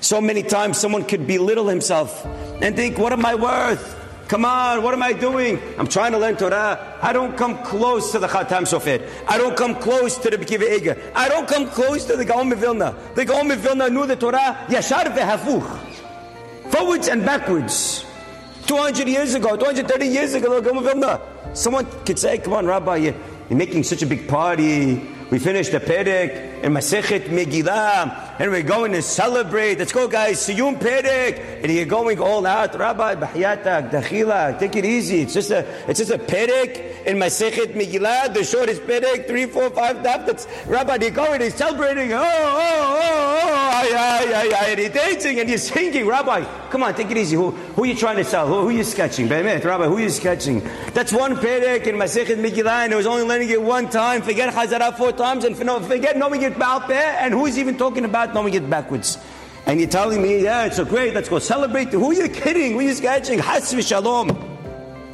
So many times someone could belittle himself and think, what am I worth? Come on, what am I doing? I'm trying to learn Torah. I don't come close to the Khatam Sofer. I don't come close to the Bekiva Eger. I don't come close to the Gaon Vilna. The Gaon Vilna knew the Torah yashar vehafuch. Forwards and backwards. 200 years ago, 230 years ago, the Gaon Vilna. Someone could say, come on, Rabbi, you're, you're making such a big party. We finished the Perek in Masechet Megillah, and we're going to celebrate. Let's go, guys. Siyum Perek, and you're going all out. Rabbi, Bahyatak, Dachila, take it easy. It's just a, it's just a Perek in Masechet Megillah, the shortest Perek, three, four, five daf. That's Rabbi. You're going, he's celebrating. Oh, oh, oh, oh, oh ay, ay, ay, and you're dancing and you're singing. Rabbi, come on, take it easy. Who, who are you trying to sell? Who, who are you sketching? Be'emet, Rabbi, who are you sketching? That's one Perek in Masechet Megillah, and it was only learning it one time. Forget Chazarah four times and forget knowing it out there, and who's even talking about knowing it backwards? And you're telling me, yeah, it's so great, let's go celebrate. Who are you kidding? Who are you sketching? Has shalom.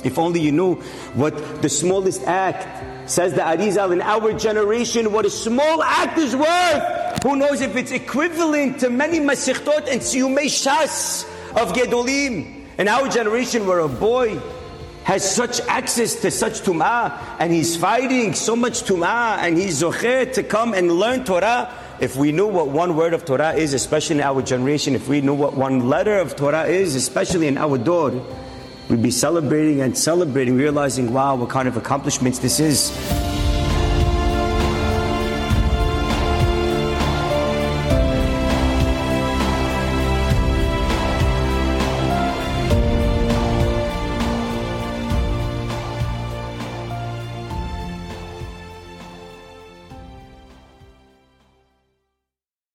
If only you knew what the smallest act says the Arizal in our generation, what a small act is worth. Who knows if it's equivalent to many Masichtot and Siyumei Shas of Gedolim. In our generation, where a boy has such access to such tum'ah, and he's fighting so much tum'ah, and he's zocher to come and learn Torah. If we knew what one word of Torah is, especially in our generation, if we knew what one letter of Torah is, especially in our dor, we'd be celebrating and celebrating, realizing, wow, what kind of accomplishments this is.